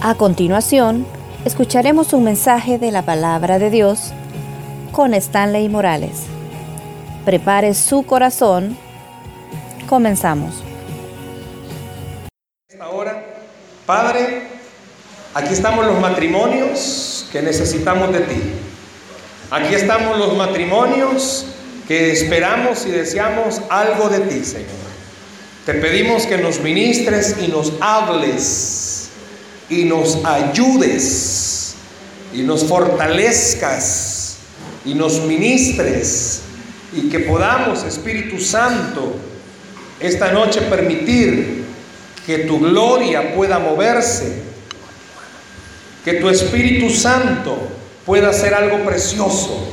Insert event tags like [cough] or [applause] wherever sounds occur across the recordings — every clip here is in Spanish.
A continuación, escucharemos un mensaje de la palabra de Dios con Stanley Morales. Prepare su corazón. Comenzamos. Esta hora, Padre, aquí estamos los matrimonios que necesitamos de ti. Aquí estamos los matrimonios que esperamos y deseamos algo de ti, Señor. Te pedimos que nos ministres y nos hables y nos ayudes y nos fortalezcas y nos ministres y que podamos, Espíritu Santo, esta noche permitir que tu gloria pueda moverse, que tu Espíritu Santo pueda hacer algo precioso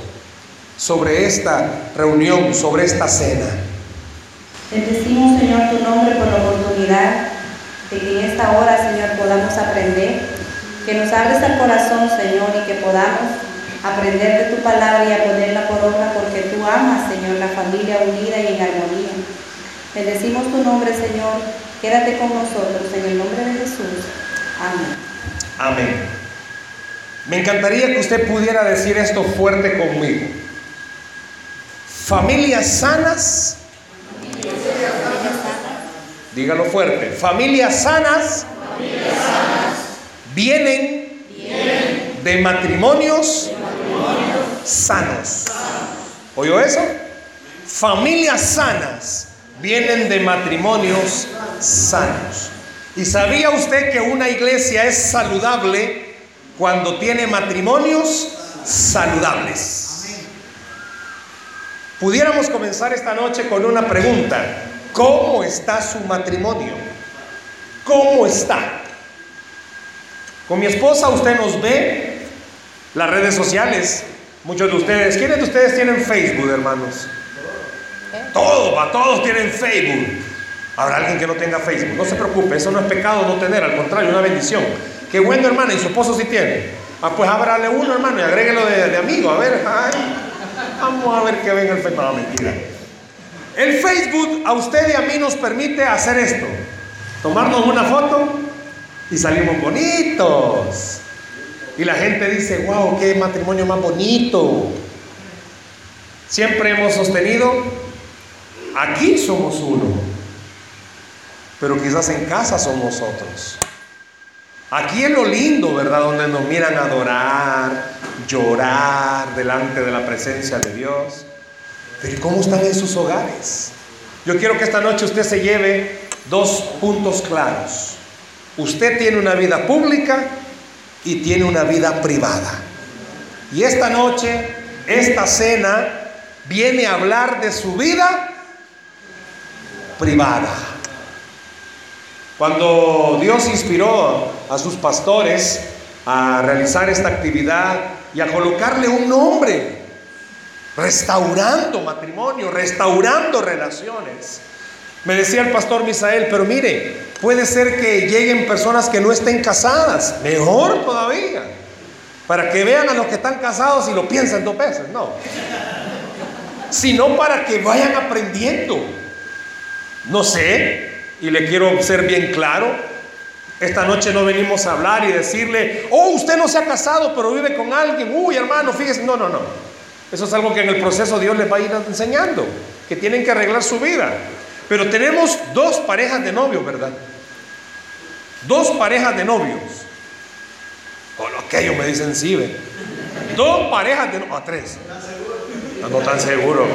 sobre esta reunión, sobre esta cena. Bendecimos, Señor, tu nombre por la oportunidad que en esta hora, Señor, podamos aprender, que nos hables al corazón, Señor, y que podamos aprender de tu palabra y a ponerla por obra, porque tú amas, Señor, la familia unida y en armonía. Bendecimos tu nombre, Señor. Quédate con nosotros, en el nombre de Jesús. Amén. Amén. Me encantaría que usted pudiera decir esto fuerte conmigo. Familias sanas Dígalo fuerte. Familias sanas, vienen, de, matrimonios sanos. ¿Oyó eso? Familias sanas vienen de matrimonios sanos. ¿Y sabía usted que una iglesia es saludable cuando tiene matrimonios saludables? Pudiéramos comenzar esta noche con una pregunta. ¿Cómo está su matrimonio? ¿Cómo está? Con mi esposa usted nos ve, las redes sociales, muchos de ustedes, ¿quiénes de ustedes tienen Facebook, hermanos? Todos, todos tienen Facebook. Habrá alguien que no tenga Facebook. No se preocupe, eso no es pecado no tener, al contrario, una bendición. Qué bueno, hermana, y su esposo sí tiene. Ah, pues ábrale uno, hermano, y agréguelo de, amigo. A ver, vamos a ver qué venga el Facebook. No, mentira. El Facebook a usted y a mí nos permite hacer esto. Tomarnos una foto y salimos bonitos. Y la gente dice, wow, qué matrimonio más bonito. Siempre hemos sostenido, aquí somos uno, pero quizás en casa somos otros. Aquí es lo lindo, ¿verdad? Donde nos miran adorar, llorar delante de la presencia de Dios. Pero ¿cómo están en sus hogares? Yo quiero que esta noche usted se lleve dos puntos claros. Usted tiene una vida pública y tiene una vida privada. Y esta noche, esta cena, viene a hablar de su vida privada. Cuando Dios inspiró a sus pastores a realizar esta actividad y a colocarle un nombre restaurando matrimonio, restaurando relaciones. Me decía el pastor Misael, pero mire, puede ser que lleguen personas que no estén casadas, mejor todavía, para que vean a los que están casados y lo piensen dos veces, no, sino para que vayan aprendiendo. No sé, y le quiero ser bien claro, esta noche no venimos a hablar y decirle, oh, usted no se ha casado, pero vive con alguien, uy hermano, fíjese, no, no, no. Eso es algo que en el proceso Dios les va a ir enseñando, que tienen que arreglar su vida. Pero tenemos dos parejas de novios, ¿verdad? Dos parejas de novios. O lo que ellos me dicen sí. Dos parejas de novios. A tres. No, no tan seguro,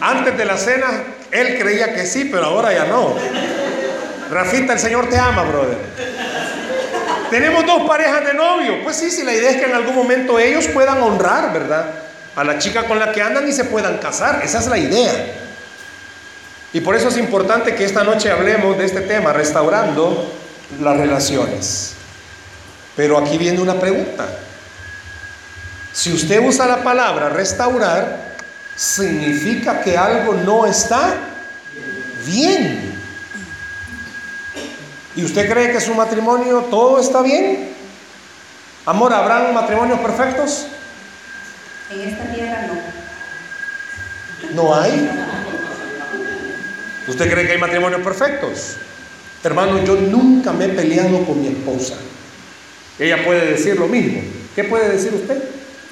Antes de la cena, él creía que sí, pero ahora ya no. Rafita, el Señor te ama, brother. Tenemos dos parejas de novios. Pues sí, sí, la idea es que en algún momento ellos puedan honrar, ¿verdad? A la chica con la que andan y se puedan casar. Esa es la idea. Y por eso es importante que esta noche hablemos de este tema, restaurando las relaciones. Pero aquí viene una pregunta. Si usted usa la palabra restaurar, significa que algo no está bien. ¿Y usted cree que su matrimonio todo está bien? Amor, ¿habrán matrimonios perfectos? En esta tierra no. ¿No hay? ¿Usted cree que hay matrimonios perfectos? Hermano, yo nunca me he peleado con mi esposa. Ella puede decir lo mismo. ¿Qué puede decir usted?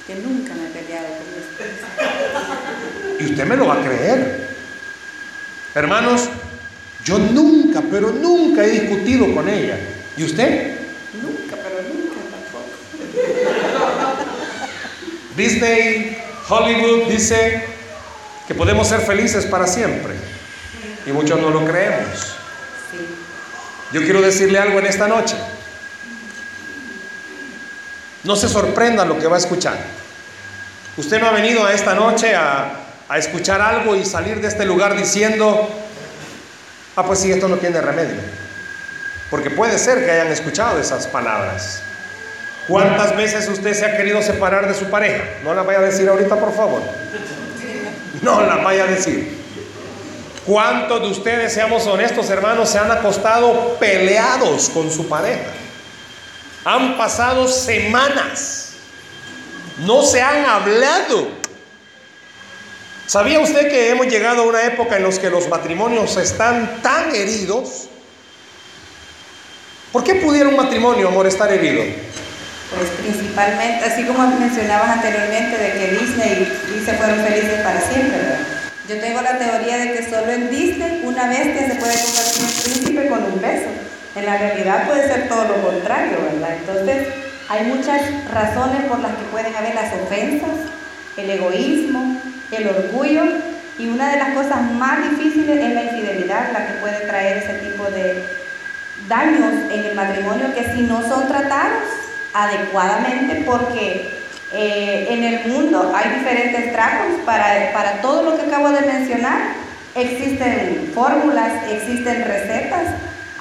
Que nunca me he peleado con mi esposo. Y usted me lo va a creer. Hermanos, yo nunca, pero nunca he discutido con ella. ¿Y usted? Nunca, pero nunca tampoco. Disney, Hollywood dice que podemos ser felices para siempre. Y muchos no lo creemos. Yo quiero decirle algo en esta noche. No se sorprenda lo que va a escuchar. Usted no ha venido a esta noche a, a escuchar algo y salir de este lugar diciendo, ah, pues sí, esto no tiene remedio. Porque puede ser que hayan escuchado esas palabras. ¿Cuántas veces usted se ha querido separar de su pareja? No la vaya a decir ahorita, por favor. No la vaya a decir. ¿Cuántos de ustedes, seamos honestos hermanos, se han acostado peleados con su pareja? Han pasado semanas. No se han hablado. ¿Sabía usted que hemos llegado a una época en la que los matrimonios están tan heridos? ¿Por qué pudiera un matrimonio, amor, estar herido? Pues principalmente, así como mencionabas anteriormente, de que Disney y Disney fueron felices para siempre, ¿verdad? Yo tengo la teoría de que solo en Disney una bestia se puede convertir en príncipe con un beso. En la realidad puede ser todo lo contrario, ¿verdad? Entonces, hay muchas razones por las que pueden haber las ofensas, el egoísmo, el orgullo, y una de las cosas más difíciles es la infidelidad, la que puede traer ese tipo de daños en el matrimonio que si no son tratados adecuadamente, porque eh, en el mundo hay diferentes tragos para, para todo lo que acabo de mencionar. Existen fórmulas, existen recetas,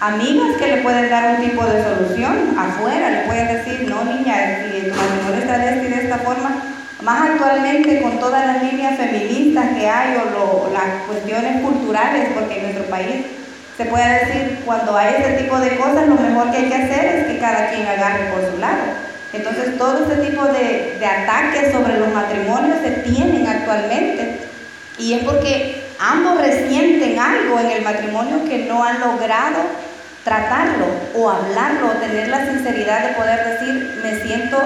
amigas que le pueden dar un tipo de solución afuera, le pueden decir, no niña, si tu matrimonio está de esta de esta forma, más actualmente con todas las líneas feministas que hay o lo- las cuestiones culturales, porque en nuestro país se puede decir, cuando hay este tipo de cosas, lo mejor que hay que hacer es que cada quien agarre por su lado. Entonces, todo este tipo de, de ataques sobre los matrimonios se tienen actualmente. Y es porque ambos resienten algo en el matrimonio que no han logrado tratarlo o hablarlo o tener la sinceridad de poder decir, me siento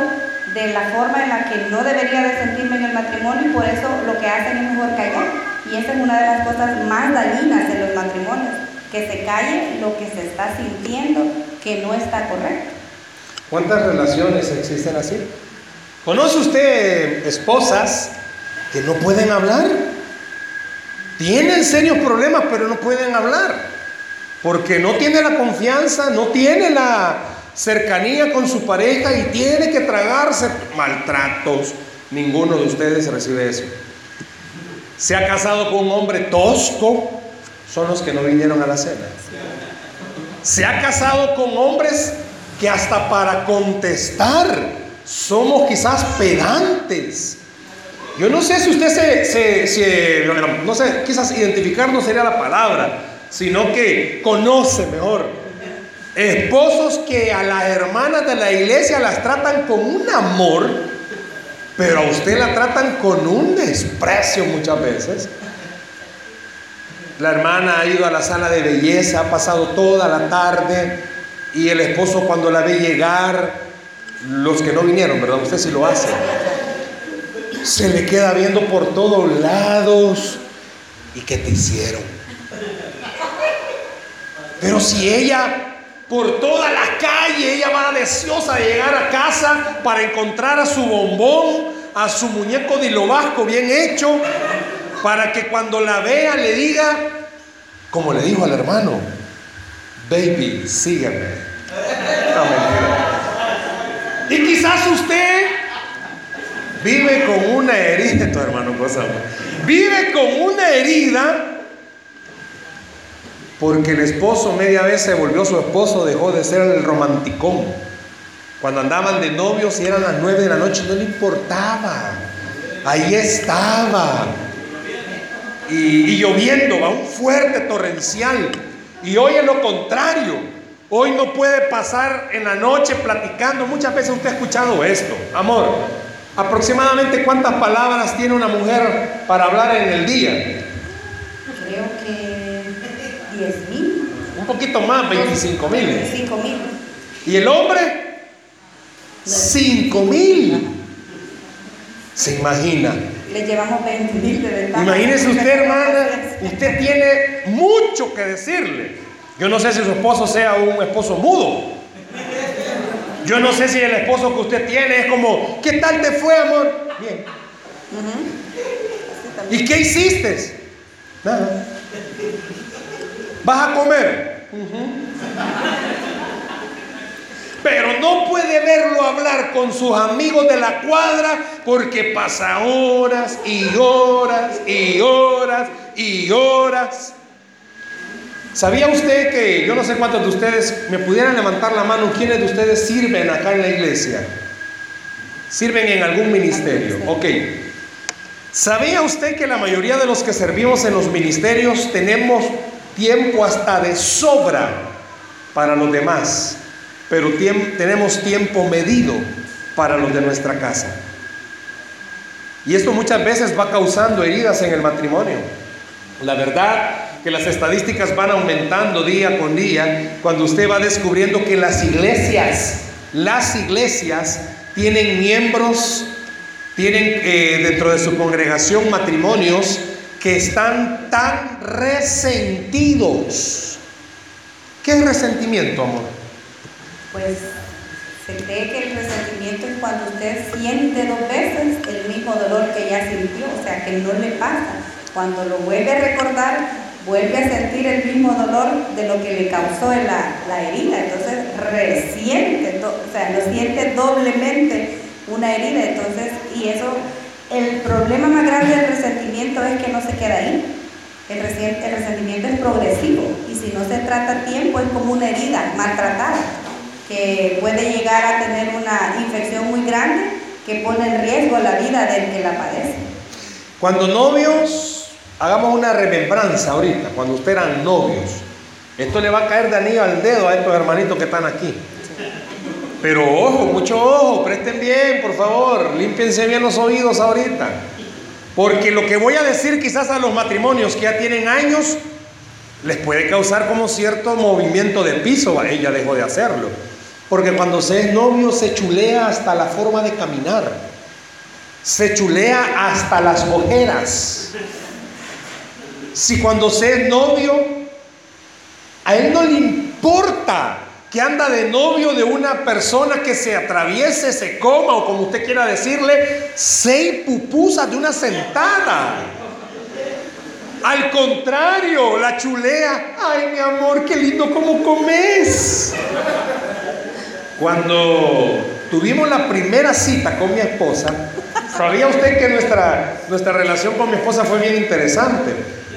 de la forma en la que no debería de sentirme en el matrimonio y por eso lo que hacen es mejor callar. Y esa es una de las cosas más dañinas en los matrimonios, que se calle lo que se está sintiendo que no está correcto. ¿Cuántas relaciones existen así? ¿Conoce usted esposas que no pueden hablar? Tienen serios problemas, pero no pueden hablar. Porque no tiene la confianza, no tiene la cercanía con su pareja y tiene que tragarse maltratos. Ninguno de ustedes recibe eso. Se ha casado con un hombre tosco, son los que no vinieron a la cena. Se ha casado con hombres que hasta para contestar somos quizás pedantes. Yo no sé si usted se, no sé, quizás identificar no sería la palabra, sino que conoce mejor. Esposos que a las hermanas de la iglesia las tratan con un amor, pero a usted la tratan con un desprecio muchas veces. La hermana ha ido a la sala de belleza, ha pasado toda la tarde y el esposo cuando la ve llegar, los que no vinieron, ¿verdad? Usted sí lo hace. Se le queda viendo por todos lados. ¿Y qué te hicieron? Pero si ella, por toda la calle, ella va deseosa de llegar a casa para encontrar a su bombón, a su muñeco de hilo vasco bien hecho, para que cuando la vea le diga, como le dijo al hermano, baby, sígueme. Y quizás usted vive con una herida, [laughs] tu hermano cosa, vive con una herida porque el esposo media vez se volvió su esposo, dejó de ser el romanticón. Cuando andaban de novios y eran las nueve de la noche, no le importaba. Ahí estaba. Y, y lloviendo, a un fuerte torrencial. Y hoy es lo contrario. Hoy no puede pasar en la noche platicando. Muchas veces usted ha escuchado esto. Amor, aproximadamente cuántas palabras tiene una mujer para hablar en el día. Creo que [laughs] 10 mil. Un poquito más, 25 mil. 25 mil. ¿Y el hombre? 5 mil. ¿Se imagina? Le llevamos 20 mil de ventaja. Imagínese usted, [laughs] hermana, usted tiene mucho que decirle. Yo no sé si su esposo sea un esposo mudo. Yo no sé si el esposo que usted tiene es como, ¿qué tal te fue, amor? Bien. ¿Y qué hiciste? Nada. ¿Vas a comer? Pero no puede verlo hablar con sus amigos de la cuadra porque pasa horas y horas y horas y horas. ¿Sabía usted que yo no sé cuántos de ustedes me pudieran levantar la mano? ¿Quiénes de ustedes sirven acá en la iglesia? ¿Sirven en algún ministerio? Ok. ¿Sabía usted que la mayoría de los que servimos en los ministerios tenemos tiempo hasta de sobra para los demás? Pero tenemos tiempo medido para los de nuestra casa. Y esto muchas veces va causando heridas en el matrimonio. La verdad que las estadísticas van aumentando día con día cuando usted va descubriendo que las iglesias, las iglesias tienen miembros, tienen eh, dentro de su congregación matrimonios que están tan resentidos. ¿Qué es resentimiento, amor? Pues se cree que el resentimiento es cuando usted siente dos veces el mismo dolor que ya sintió, o sea, que no le pasa. Cuando lo vuelve a recordar, vuelve a sentir el mismo dolor de lo que le causó la, la herida. Entonces resiente, o sea, lo siente doblemente una herida. Entonces, y eso, el problema más grande del resentimiento es que no se queda ahí. El, el resentimiento es progresivo y si no se trata a tiempo es como una herida maltratada que puede llegar a tener una infección muy grande que pone en riesgo la vida del que la padece. Cuando novios Hagamos una remembranza ahorita, cuando ustedes eran novios. Esto le va a caer de anillo al dedo a estos hermanitos que están aquí. Pero ojo, mucho ojo, presten bien, por favor, límpiense bien los oídos ahorita. Porque lo que voy a decir quizás a los matrimonios que ya tienen años, les puede causar como cierto movimiento de piso. Ella dejó de hacerlo. Porque cuando se es novio se chulea hasta la forma de caminar. Se chulea hasta las ojeras. Si cuando se es novio, a él no le importa que anda de novio de una persona que se atraviese, se coma o como usted quiera decirle, seis pupusas de una sentada. Al contrario, la chulea, ay mi amor, qué lindo como comes. Cuando tuvimos la primera cita con mi esposa, ¿sabía usted que nuestra, nuestra relación con mi esposa fue bien interesante?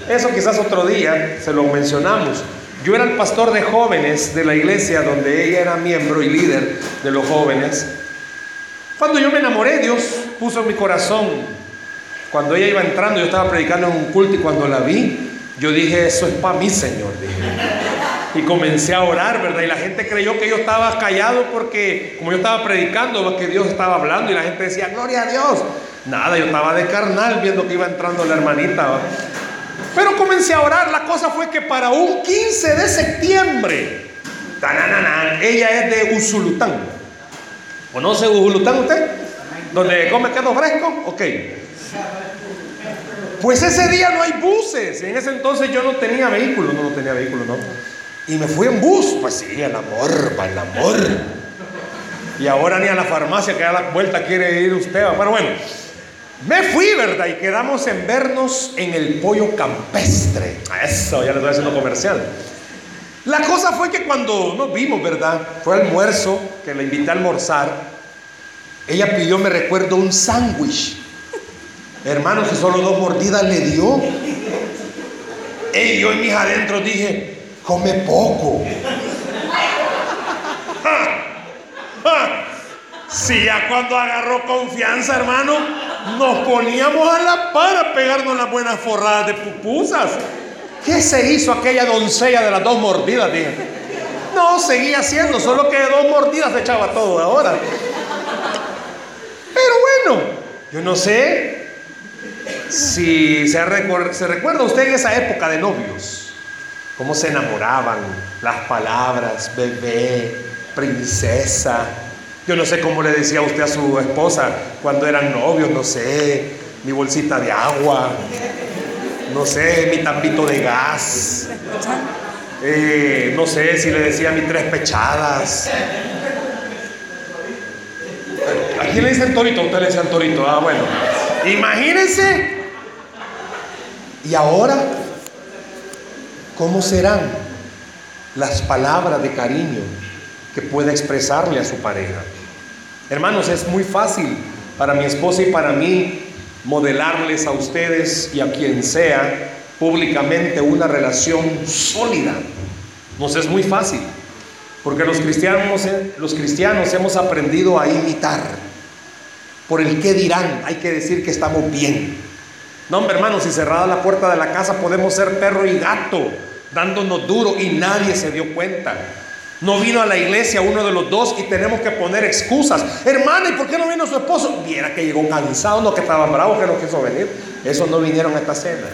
Eso quizás otro día se lo mencionamos. Yo era el pastor de jóvenes de la iglesia donde ella era miembro y líder de los jóvenes. Cuando yo me enamoré, Dios puso en mi corazón. Cuando ella iba entrando, yo estaba predicando en un culto y cuando la vi, yo dije, eso es para mí, Señor. Y comencé a orar, ¿verdad? Y la gente creyó que yo estaba callado porque, como yo estaba predicando, que Dios estaba hablando y la gente decía, gloria a Dios. Nada, yo estaba de carnal viendo que iba entrando la hermanita. Pero comencé a orar. La cosa fue que para un 15 de septiembre, ella es de Usulután. ¿Conoce Usulután usted? ¿Donde come queso fresco? Ok. Pues ese día no hay buses. En ese entonces yo no tenía vehículo. No, no tenía vehículo, no. Y me fui en bus. Pues sí, el amor, para el amor. Y ahora ni a la farmacia que a la vuelta quiere ir usted. Pero bueno. Me fui, ¿verdad? Y quedamos en vernos en el pollo campestre. Eso, ya le estoy haciendo comercial. La cosa fue que cuando nos vimos, ¿verdad? Fue almuerzo, que le invité a almorzar. Ella pidió, me recuerdo, un sándwich. Hermano, que solo dos mordidas le dio. Y yo en mis adentros dije, come poco. Si ya cuando agarró confianza, hermano, nos poníamos a la par a pegarnos las buenas forradas de pupusas. ¿Qué se hizo aquella doncella de las dos mordidas? Dije. No, seguía haciendo, solo que de dos mordidas se echaba todo ahora. Pero bueno, yo no sé si se, se recuerda usted en esa época de novios, cómo se enamoraban, las palabras, bebé, princesa, Yo no sé cómo le decía usted a su esposa cuando eran novios, no sé, mi bolsita de agua, no sé, mi tampito de gas, eh, no sé si le decía mi tres pechadas. ¿A quién le dicen torito? Usted le decían torito. Ah, bueno. Imagínense. Y ahora, ¿cómo serán las palabras de cariño que pueda expresarle a su pareja? Hermanos, es muy fácil para mi esposa y para mí modelarles a ustedes y a quien sea públicamente una relación sólida. Nos es muy fácil, porque los cristianos, los cristianos hemos aprendido a imitar. Por el qué dirán, hay que decir que estamos bien. No, hombre, hermanos, si cerrada la puerta de la casa podemos ser perro y gato, dándonos duro y nadie se dio cuenta. No vino a la iglesia uno de los dos y tenemos que poner excusas. Hermana, ¿y por qué no vino su esposo? Viera que llegó cansado, no que estaba bravo, que no quiso venir. Esos no vinieron a esta cena.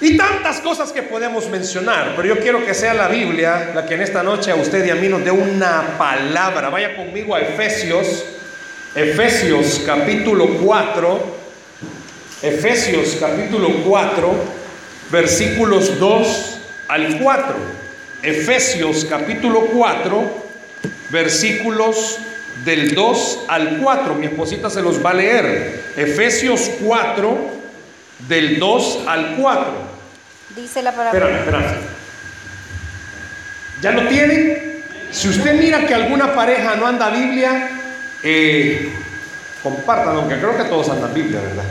Y tantas cosas que podemos mencionar, pero yo quiero que sea la Biblia la que en esta noche a usted y a mí nos dé una palabra. Vaya conmigo a Efesios, Efesios capítulo 4, Efesios capítulo 4, versículos 2 al 4. Efesios capítulo 4, versículos del 2 al 4. Mi esposita se los va a leer. Efesios 4, del 2 al 4. Dice la palabra. Espérame, espérame. ¿Ya lo tienen? Si usted mira que alguna pareja no anda Biblia, eh, compartan, aunque creo que todos andan Biblia, ¿verdad?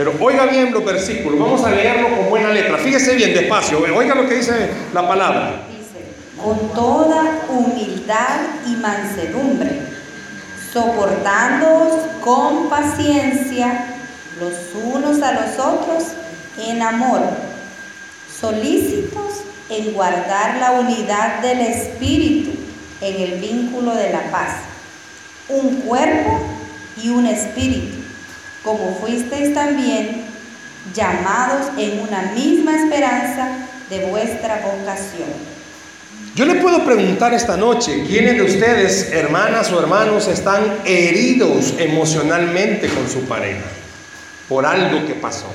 Pero oiga bien los versículos, vamos a leerlo con buena letra. Fíjese bien, despacio, oiga lo que dice la palabra. Dice, con toda humildad y mansedumbre, soportándoos con paciencia los unos a los otros en amor solícitos en guardar la unidad del Espíritu en el vínculo de la paz, un cuerpo y un espíritu, como fuisteis también llamados en una misma esperanza de vuestra vocación. Yo le puedo preguntar esta noche, ¿quiénes de ustedes, hermanas o hermanos, están heridos emocionalmente con su pareja por algo que pasó?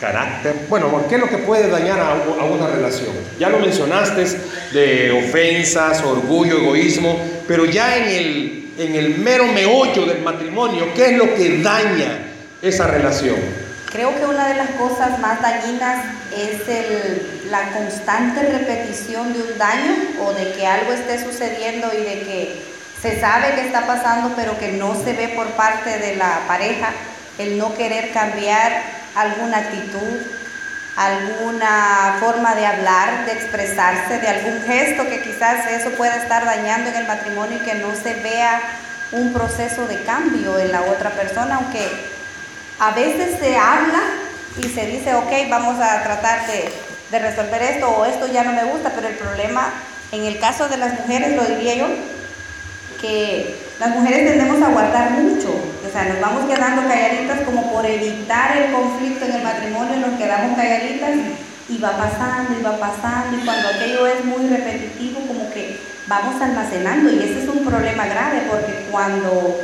carácter. Bueno, ¿qué es lo que puede dañar a, una relación? Ya lo mencionaste de ofensas, orgullo, egoísmo, pero ya en el, en el mero meollo del matrimonio, ¿qué es lo que daña esa relación? Creo que una de las cosas más dañinas es el, la constante repetición de un daño o de que algo esté sucediendo y de que se sabe que está pasando pero que no se ve por parte de la pareja, el no querer cambiar alguna actitud, alguna forma de hablar, de expresarse, de algún gesto que quizás eso pueda estar dañando en el matrimonio y que no se vea un proceso de cambio en la otra persona, aunque a veces se habla y se dice, ok, vamos a tratar de, de resolver esto o esto ya no me gusta, pero el problema en el caso de las mujeres, lo diría yo, que las mujeres tendemos a guardar mucho, o sea, nos vamos quedando calladitas como por evitar el conflicto en el matrimonio, nos quedamos calladitas y va pasando y va pasando y cuando aquello es muy repetitivo como que vamos almacenando y ese es un problema grave porque cuando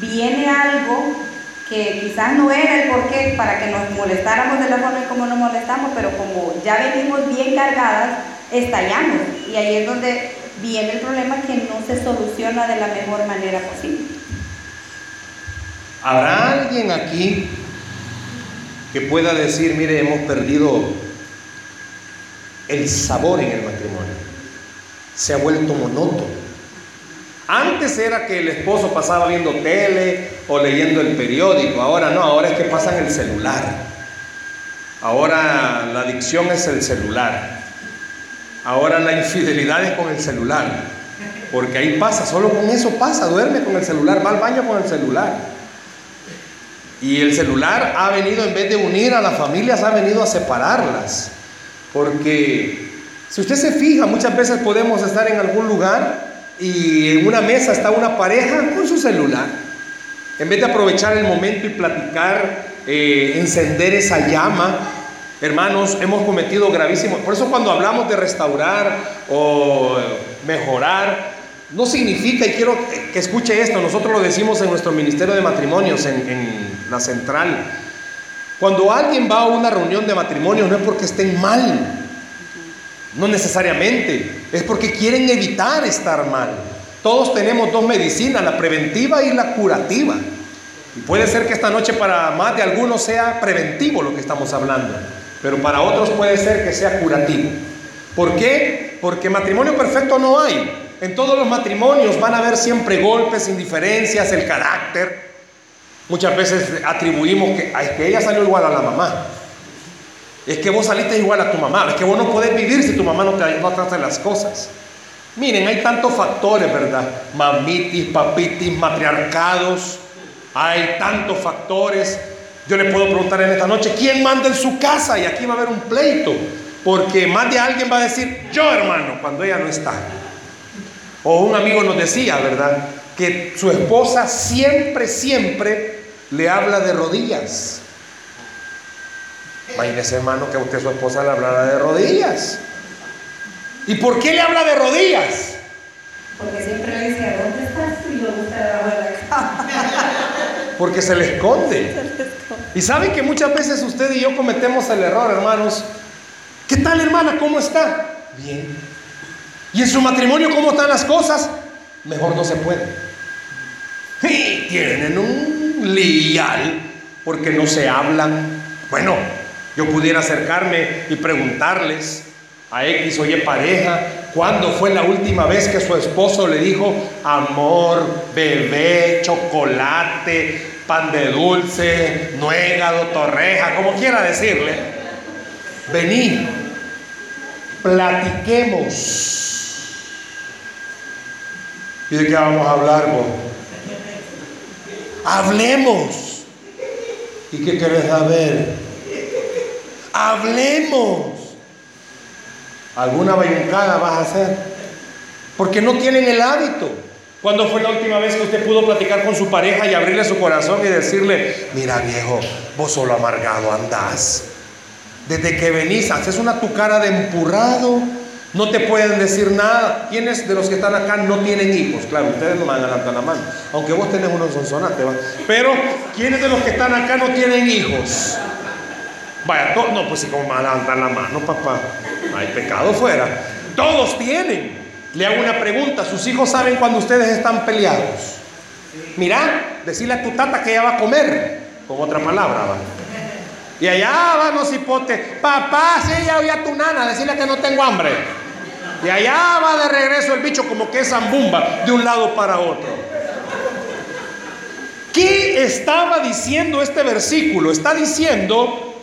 viene algo que quizás no era el porqué para que nos molestáramos de la forma en como nos molestamos, pero como ya venimos bien cargadas, estallamos. Y ahí es donde viene el problema que no se soluciona de la mejor manera posible. ¿Habrá alguien aquí que pueda decir, mire, hemos perdido el sabor en el matrimonio? Se ha vuelto monótono. Antes era que el esposo pasaba viendo tele o leyendo el periódico, ahora no, ahora es que pasan el celular. Ahora la adicción es el celular. Ahora la infidelidad es con el celular. Porque ahí pasa, solo con eso pasa, duerme con el celular, va al baño con el celular. Y el celular ha venido, en vez de unir a las familias, ha venido a separarlas. Porque si usted se fija, muchas veces podemos estar en algún lugar y en una mesa está una pareja con su celular. En vez de aprovechar el momento y platicar, eh, encender esa llama, Hermanos, hemos cometido gravísimos. Por eso cuando hablamos de restaurar o mejorar, no significa, y quiero que escuche esto, nosotros lo decimos en nuestro Ministerio de Matrimonios, en, la central. Cuando alguien va a una reunión de matrimonios no es porque estén mal, no necesariamente, es porque quieren evitar estar mal. Todos tenemos dos medicinas, la preventiva y la curativa. Y puede ser que esta noche para más de algunos sea preventivo lo que estamos hablando, pero para otros puede ser que sea curativo. ¿Por qué? Porque matrimonio perfecto no hay. En todos los matrimonios van a haber siempre golpes, indiferencias, el carácter. Muchas veces atribuimos que, que ella salió igual a la mamá. Es que vos saliste igual a tu mamá. Es que vos no podés vivir si tu mamá no te, no trata las cosas. Miren, hay tantos factores, ¿verdad? Mamitis, papitis, matriarcados. Hay tantos factores. Yo le puedo preguntar en esta noche, ¿quién manda en su casa? Y aquí va a haber un pleito. Porque más de alguien va a decir, yo hermano, cuando ella no está. O un amigo nos decía, ¿verdad? Que su esposa siempre, siempre le habla de rodillas. Imagínese, hermano, que a usted su esposa le hablara de rodillas. ¿Y por qué le habla de rodillas? Porque siempre le dice, ¿dónde estás? Y yo la Porque se le esconde. [laughs] Y saben que muchas veces usted y yo cometemos el error, hermanos. ¿Qué tal, hermana? ¿Cómo está? Bien. ¿Y en su matrimonio cómo están las cosas? Mejor no se puede. Y tienen un lial porque no se hablan. Bueno, yo pudiera acercarme y preguntarles a X o Y pareja, ¿cuándo fue la última vez que su esposo le dijo amor, bebé, chocolate, pan de dulce, nuegado, torreja, como quiera decirle? Vení, platiquemos. ¿Y de qué vamos a hablar vos? Hablemos. ¿Y qué querés saber? Hablemos. ¿Alguna bayuncada vas a hacer? Porque no tienen el hábito. ¿Cuándo fue la última vez que usted pudo platicar con su pareja y abrirle su corazón y decirle, mira viejo, vos solo amargado andás? Desde que venís, haces una tu cara de empurrado, no te pueden decir nada. ¿Quiénes de los que están acá no tienen hijos? Claro, ustedes no van a levantar la mano. Aunque vos tenés unos sonsonate. Pero, ¿quiénes de los que están acá no tienen hijos? Vaya, no, pues si como van a levantar la mano, papá. Hay pecado fuera. Todos tienen. Le hago una pregunta. ¿Sus hijos saben cuando ustedes están peleados? Mira, decirle a tu tata que ella va a comer. Con otra palabra, va. Y allá va no cipote. Papá, sí, ya oí a tu nana. Decirle que no tengo hambre. Y allá va de regreso el bicho como que es zambumba de un lado para otro. ¿Qué estaba diciendo este versículo? Está diciendo,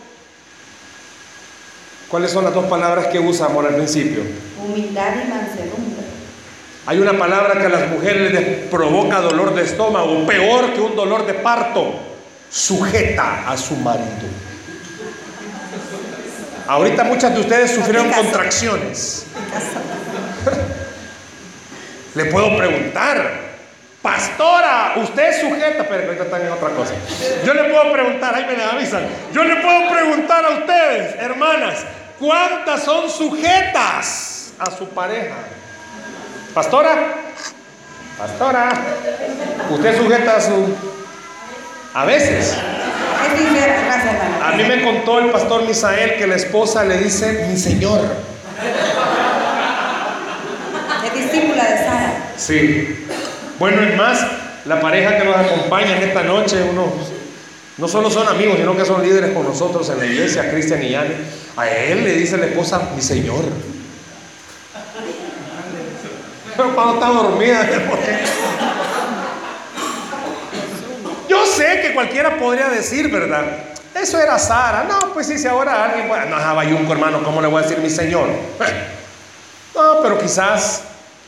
¿cuáles son las dos palabras que usa amor al principio? Humildad y mansedumbre. Hay una palabra que a las mujeres les provoca dolor de estómago, peor que un dolor de parto, sujeta a su marido. Ahorita muchas de ustedes sufrieron contracciones. [laughs] Le puedo preguntar, pastora, usted es sujeta, pero ahorita están en otra cosa. Yo le puedo preguntar, ahí me avisan, yo le puedo preguntar a ustedes, hermanas, ¿cuántas son sujetas a su pareja? Pastora, pastora, usted sujeta a su... A veces. A mí me contó el pastor Misael que la esposa le dice, mi señor. Sí. Bueno, es más, la pareja que nos acompaña en esta noche, uno, no solo son amigos, sino que son líderes con nosotros en la iglesia, Cristian y Yani. A él le dice la esposa, mi Señor. Pero cuando está dormida, [laughs] yo sé que cualquiera podría decir, ¿verdad? Eso era Sara. No, pues sí, si ahora alguien, bueno, no, Jabayunco, hermano, ¿cómo le voy a decir mi Señor? [laughs] No, pero quizás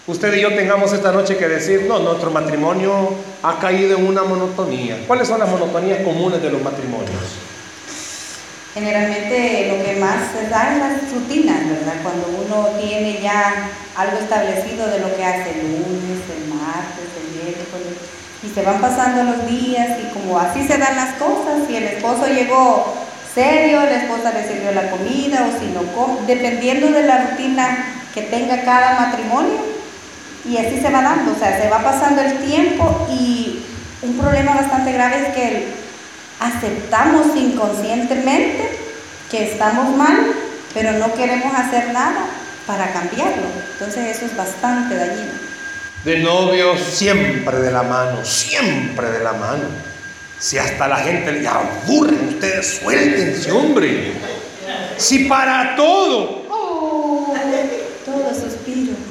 usted y yo tengamos esta noche que decir, no, nuestro matrimonio ha caído en una monotonía. ¿Cuáles son las monotonías comunes de los matrimonios? Generalmente lo que más se da es las rutinas, ¿verdad? Cuando uno tiene ya algo establecido de lo que hace el lunes, el martes, el miércoles, y se van pasando los días y como así se dan las cosas, si el esposo llegó serio, la esposa le sirvió la comida o si no, dependiendo de la rutina que tenga cada matrimonio, y así se va dando, o sea, se va pasando el tiempo y un problema bastante grave es que aceptamos inconscientemente que estamos mal, pero no queremos hacer nada para cambiarlo. Entonces eso es bastante dañino. De novio siempre de la mano, siempre de la mano. Si hasta la gente le aburre, ustedes suéltense, hombre. Si para todo.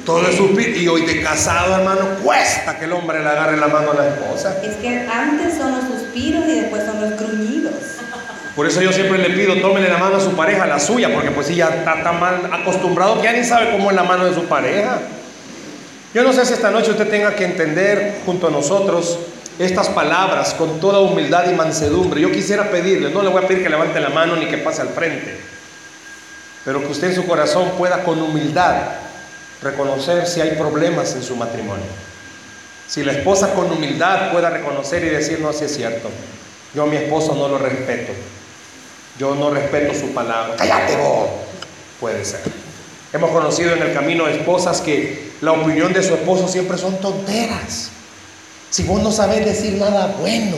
Todo es suspiro. Y hoy de casado, hermano, cuesta que el hombre le agarre la mano a la esposa. Es que antes son los suspiros y después son los gruñidos. Por eso yo siempre le pido, tómele la mano a su pareja, la suya, porque pues si ya está tan mal acostumbrado que ya ni sabe cómo es la mano de su pareja. Yo no sé si esta noche usted tenga que entender junto a nosotros estas palabras con toda humildad y mansedumbre. Yo quisiera pedirle, no le voy a pedir que levante la mano ni que pase al frente, pero que usted en su corazón pueda con humildad reconocer si hay problemas en su matrimonio. Si la esposa con humildad pueda reconocer y decir, no, si es cierto, yo a mi esposo no lo respeto, yo no respeto su palabra, cállate vos, puede ser. Hemos conocido en el camino esposas que la opinión de su esposo siempre son tonteras. Si vos no sabés decir nada bueno,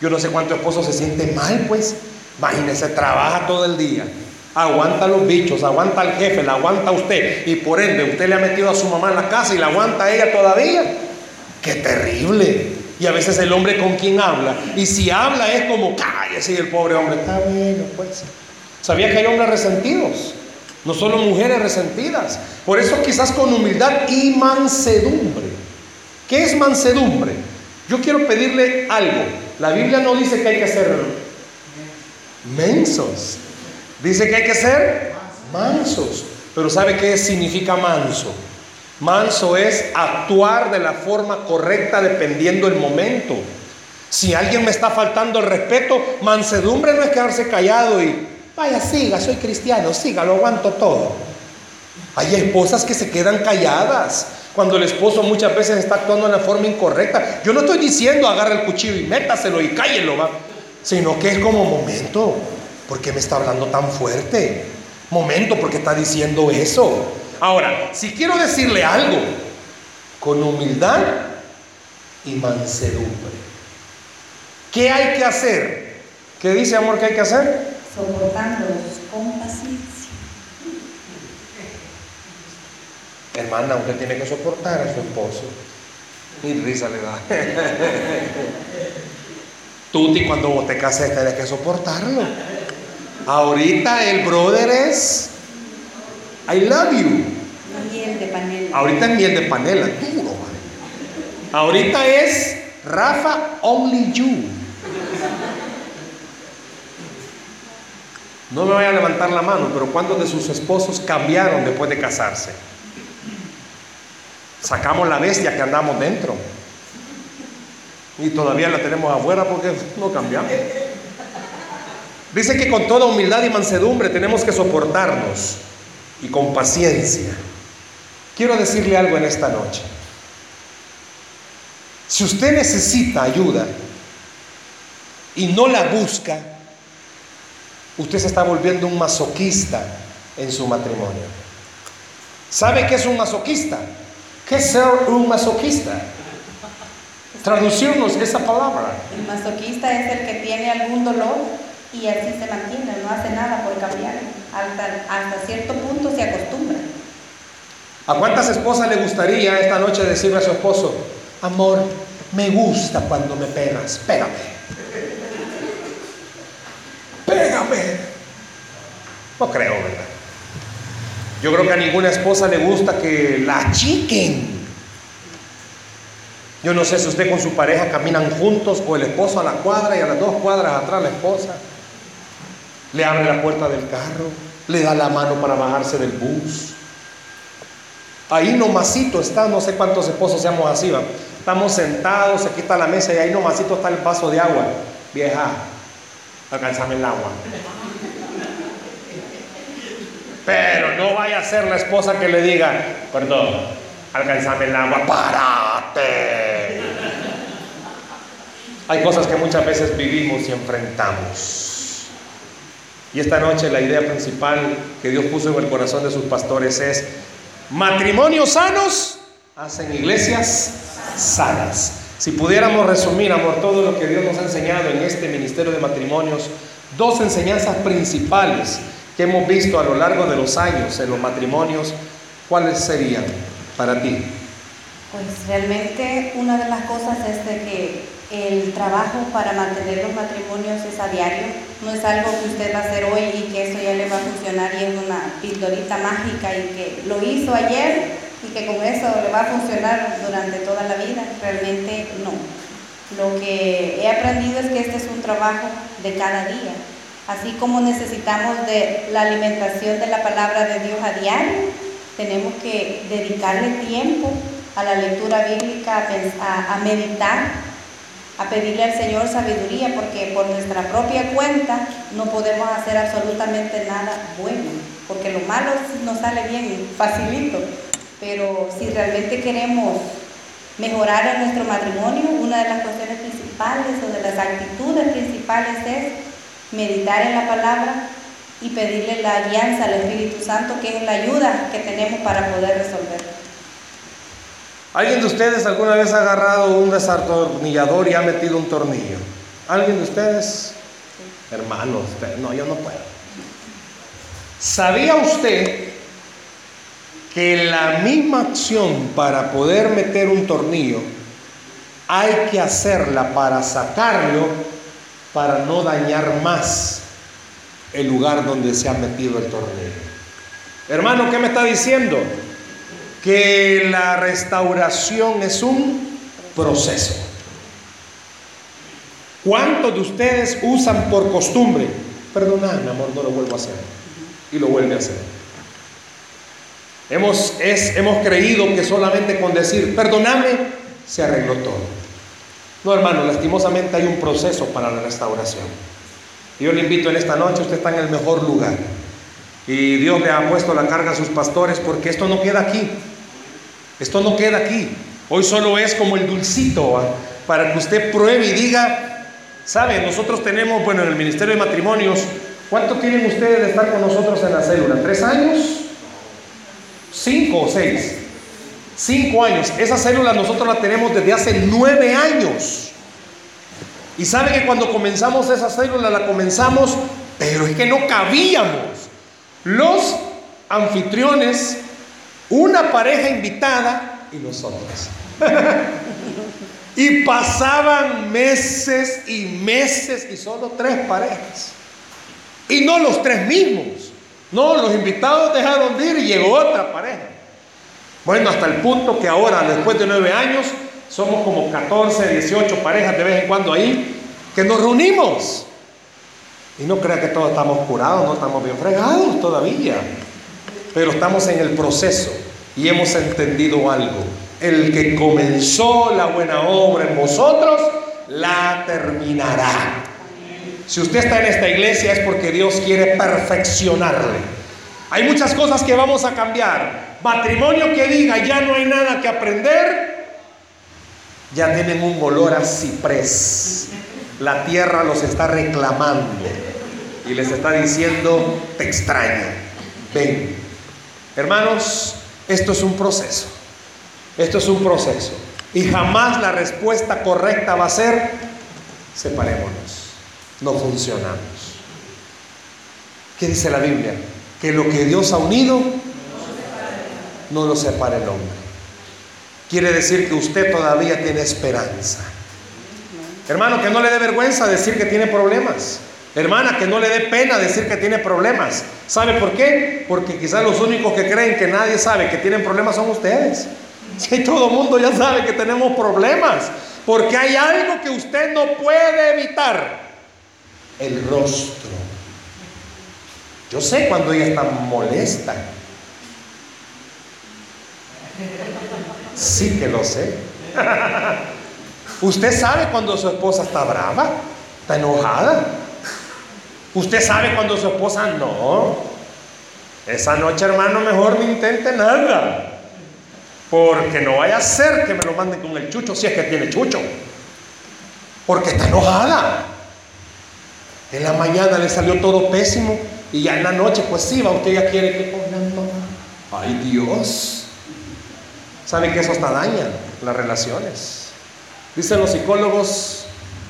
yo no sé cuánto esposo se siente mal, pues. Imagínese, trabaja todo el día, aguanta los bichos, aguanta al jefe, la aguanta usted, y por ende usted le ha metido a su mamá en la casa y la aguanta a ella todavía. ¡Qué terrible! Y a veces el hombre con quien habla, y si habla es como, cállese, y el pobre hombre, está bueno, pues. ¿Sabía que hay hombres resentidos? No solo mujeres resentidas. Por eso quizás con humildad y mansedumbre ¿Qué es mansedumbre? Yo quiero pedirle algo. La Biblia no dice que hay que ser mensos. Dice que hay que ser mansos. Pero ¿sabe qué significa manso? Manso es actuar de la forma correcta dependiendo el momento. Si alguien me está faltando el respeto, mansedumbre no es quedarse callado y, vaya, siga, soy cristiano, siga, lo aguanto todo. Hay esposas que se quedan calladas cuando el esposo muchas veces está actuando de la forma incorrecta. Yo no estoy diciendo agarra el cuchillo y métaselo y cállelo, ¿va? sino que es como momento, ¿por qué me está hablando tan fuerte? Momento, porque está diciendo eso? Ahora, si quiero decirle algo, con humildad y mansedumbre. ¿Qué hay que hacer? ¿Qué dice amor que hay que hacer? Soportándolos con paciencia. Hermana, usted tiene que soportar a su esposo. Y risa le da. [laughs] Tuti, cuando vos te cases, tenés que soportarlo. Ahorita el brother es I love you. Miel de panela. Ahorita es miel de panela, duro. Ahorita es Rafa Only You. No me vaya a levantar la mano, pero ¿cuántos de sus esposos cambiaron después de casarse? Sacamos la bestia que andamos dentro. Y todavía la tenemos afuera porque no cambiamos. Dice que con toda humildad y mansedumbre tenemos que soportarnos y con paciencia. Quiero decirle algo en esta noche. Si usted necesita ayuda y no la busca, usted se está volviendo un masoquista en su matrimonio. ¿Sabe qué es un masoquista? ¿Qué es ser un masoquista? Traducirnos esa palabra. El masoquista es el que tiene algún dolor y así se mantiene, no hace nada por cambiar. Hasta, hasta cierto punto se acostumbra. ¿A cuántas esposas le gustaría esta noche decirle a su esposo, amor, me gusta cuando me pegas, pégame? [laughs] Pégame. No creo, ¿verdad? Yo creo que a ninguna esposa le gusta que la achiquen. Yo no sé si usted con su pareja caminan juntos o el esposo a la cuadra y a las dos cuadras atrás la esposa. Le abre la puerta del carro, le da la mano para bajarse del bus. Ahí nomasito está, no sé cuántos esposos seamos así. Estamos sentados, aquí está la mesa y ahí nomasito está el vaso de agua. Vieja, alcanzame el agua. Pero no vaya a ser la esposa que le diga, perdón, alcanzame el agua, párate. Hay cosas que muchas veces vivimos y enfrentamos. Y esta noche la idea principal que Dios puso en el corazón de sus pastores es matrimonios sanos hacen iglesias sanas. Si pudiéramos resumir, amor, todo lo que Dios nos ha enseñado en este ministerio de matrimonios, dos enseñanzas principales que hemos visto a lo largo de los años en los matrimonios, ¿cuáles serían para ti? Pues realmente una de las cosas es de que el trabajo para mantener los matrimonios es a diario, no es algo que usted va a hacer hoy y que eso ya le va a funcionar y es una pildorita mágica y que lo hizo ayer y que con eso le va a funcionar durante toda la vida. Realmente no. Lo que he aprendido es que este es un trabajo de cada día. Así como necesitamos de la alimentación de la palabra de Dios a diario, tenemos que dedicarle tiempo a la lectura bíblica, a, a meditar a pedirle al Señor sabiduría, porque por nuestra propia cuenta no podemos hacer absolutamente nada bueno, porque lo malo nos sale bien, facilito, pero si realmente queremos mejorar en nuestro matrimonio, una de las cuestiones principales o de las actitudes principales es meditar en la palabra y pedirle la alianza al Espíritu Santo, que es la ayuda que tenemos para poder resolverlo. ¿Alguien de ustedes alguna vez ha agarrado un desartornillador y ha metido un tornillo? ¿Alguien de ustedes? Hermanos, no, yo no puedo. ¿Sabía usted que la misma acción para poder meter un tornillo hay que hacerla para sacarlo para no dañar más el lugar donde se ha metido el tornillo? Hermano, ¿qué me está diciendo? Que la restauración es un proceso. ¿Cuántos de ustedes usan por costumbre? Perdonadme, amor, no lo vuelvo a hacer. Y lo vuelve a hacer. Hemos, hemos creído que solamente con decir, perdóname, se arregló todo. No, hermano, lastimosamente hay un proceso para la restauración. Yo le invito en esta noche, usted está en el mejor lugar. Y Dios le ha puesto la carga a sus pastores porque esto no queda aquí. Esto no queda aquí. Hoy solo es como el dulcito para que usted pruebe y diga, sabe, nosotros tenemos, bueno, en el Ministerio de Matrimonios, ¿cuánto tienen ustedes de estar con nosotros en la célula? ¿Tres años? ¿Cinco o seis? Cinco años. Esa célula nosotros la tenemos desde hace nueve años. Y sabe que cuando comenzamos esa célula la comenzamos, pero es que no cabíamos. Los anfitriones una pareja invitada y nosotros. [laughs] y pasaban meses y meses y solo tres parejas. Y no los tres mismos. No, los invitados dejaron de ir y llegó otra pareja. Bueno, hasta el punto que ahora, después de nueve años, somos como 14, 18 parejas de vez en cuando ahí, que nos reunimos. Y no crea que todos estamos curados, no estamos bien fregados todavía. Pero estamos en el proceso y hemos entendido algo. El que comenzó la buena obra en vosotros, la terminará. Si usted está en esta iglesia es porque Dios quiere perfeccionarle. Hay muchas cosas que vamos a cambiar. Matrimonio que diga ya no hay nada que aprender, ya tienen un olor a ciprés. La tierra los está reclamando y les está diciendo, te extraño. Ven. Hermanos, esto es un proceso. Esto es un proceso. Y jamás la respuesta correcta va a ser, separémonos, no funcionamos. ¿Qué dice la Biblia? Que lo que Dios ha unido, no lo separe el hombre. Quiere decir que usted todavía tiene esperanza. Hermano, que no le dé vergüenza decir que tiene problemas. Hermana, que no le dé pena decir que tiene problemas. ¿Sabe por qué? Porque quizás los únicos que creen que nadie sabe que tienen problemas son ustedes. Si todo el mundo ya sabe que tenemos problemas. Porque hay algo que usted no puede evitar. El rostro. Yo sé cuando ella está molesta. Sí que lo sé. [laughs] Usted sabe cuando su esposa está brava, está enojada. Usted sabe cuando su esposa no. Esa noche, hermano, mejor no intente nada. Porque no vaya a ser que me lo manden con el chucho si es que tiene chucho. Porque está enojada. En la mañana le salió todo pésimo y ya en la noche, pues sí, va, usted ya quiere que Ay Dios. ¿Sabe que eso hasta daña las relaciones? Dicen los psicólogos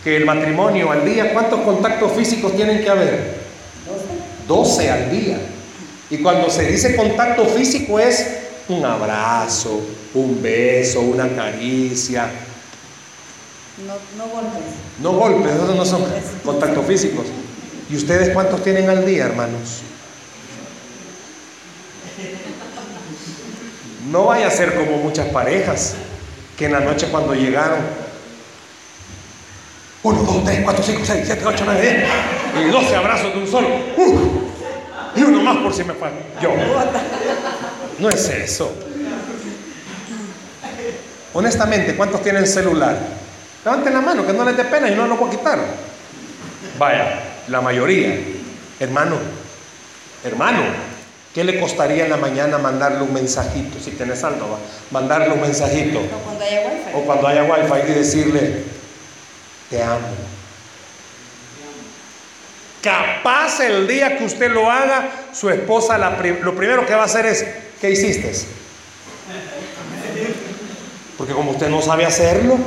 que el matrimonio al día, ¿cuántos contactos físicos tienen que haber? 12 al día. Y cuando se dice contacto físico es un abrazo, un beso, una caricia. No, no golpes. No golpes, esos no son contactos físicos. ¿Y ustedes cuántos tienen al día, hermanos? No vaya a ser como muchas parejas que en la noche cuando llegaron, 1, 2, 3, 4, 5, 6, 7, 8, 9, 10, y 12 abrazos de un solo. ¡Uf! y uno más por si me falta. Yo. No es eso. Honestamente, ¿cuántos tienen celular? Levanten la mano, que no les dé pena y no lo puedo quitar. Vaya, la mayoría. Hermano, hermano, ¿qué le costaría en la mañana mandarle un mensajito? Si tenés saldo, va. Mandarle un mensajito. O cuando haya wifi. O cuando haya wifi y decirle, te amo. Capaz el día que usted lo haga, su esposa la lo primero que va a hacer es, ¿qué hiciste? Porque como usted no sabe hacerlo,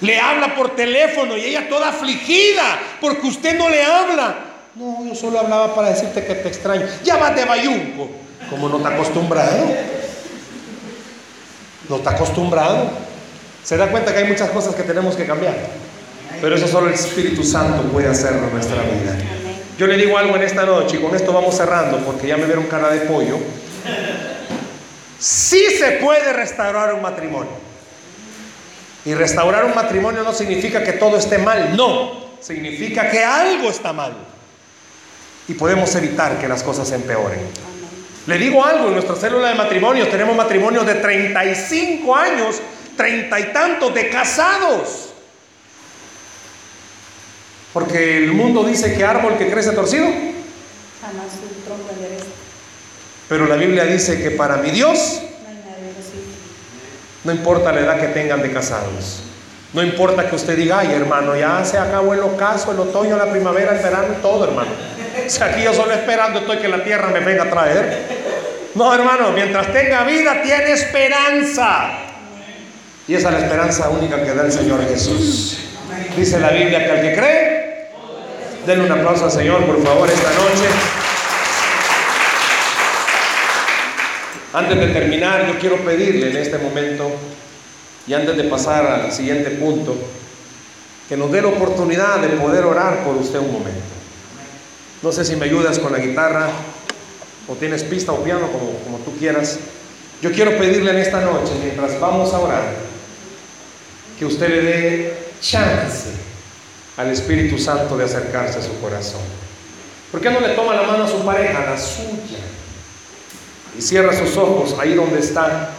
le habla por teléfono y ella toda afligida porque usted no le habla. No, yo solo hablaba para decirte que te extraño. Ya vas bayunco. Como no está acostumbrado. No está acostumbrado. Se da cuenta que hay muchas cosas que tenemos que cambiar. Pero eso solo el Espíritu Santo puede hacerlo en nuestra vida. Yo le digo algo en esta noche y con esto vamos cerrando porque ya me vieron cara de pollo. Sí se puede restaurar un matrimonio. Y restaurar un matrimonio no significa que todo esté mal, no. Significa que algo está mal. Y podemos evitar que las cosas empeoren. Le digo algo, en nuestra célula de matrimonio tenemos matrimonios de 35 años, treinta y tantos de casados. Porque el mundo dice que árbol que crece torcido, Jamás su tronco endereza. pero la Biblia dice que para mi Dios No importa la edad que tengan de casados. No importa que usted diga, ay hermano, ya se acabó el ocaso, el otoño, la primavera, el verano, todo hermano. Sea, aquí yo solo esperando estoy que la tierra me venga a traer. No hermano, mientras tenga vida tiene esperanza. Y esa es la esperanza única que da el Señor Jesús. Dice la Biblia que al que cree, denle un aplauso al Señor, por favor, esta noche. Antes de terminar, yo quiero pedirle en este momento, y antes de pasar al siguiente punto, que nos dé la oportunidad de poder orar por usted un momento. No sé si me ayudas con la guitarra, o tienes pista o piano, como, como tú quieras. Yo quiero pedirle en esta noche, mientras vamos a orar, que usted le dé chance al Espíritu Santo de acercarse a su corazón. ¿Por qué no le toma la mano a su pareja, la suya? Y cierra sus ojos ahí donde está.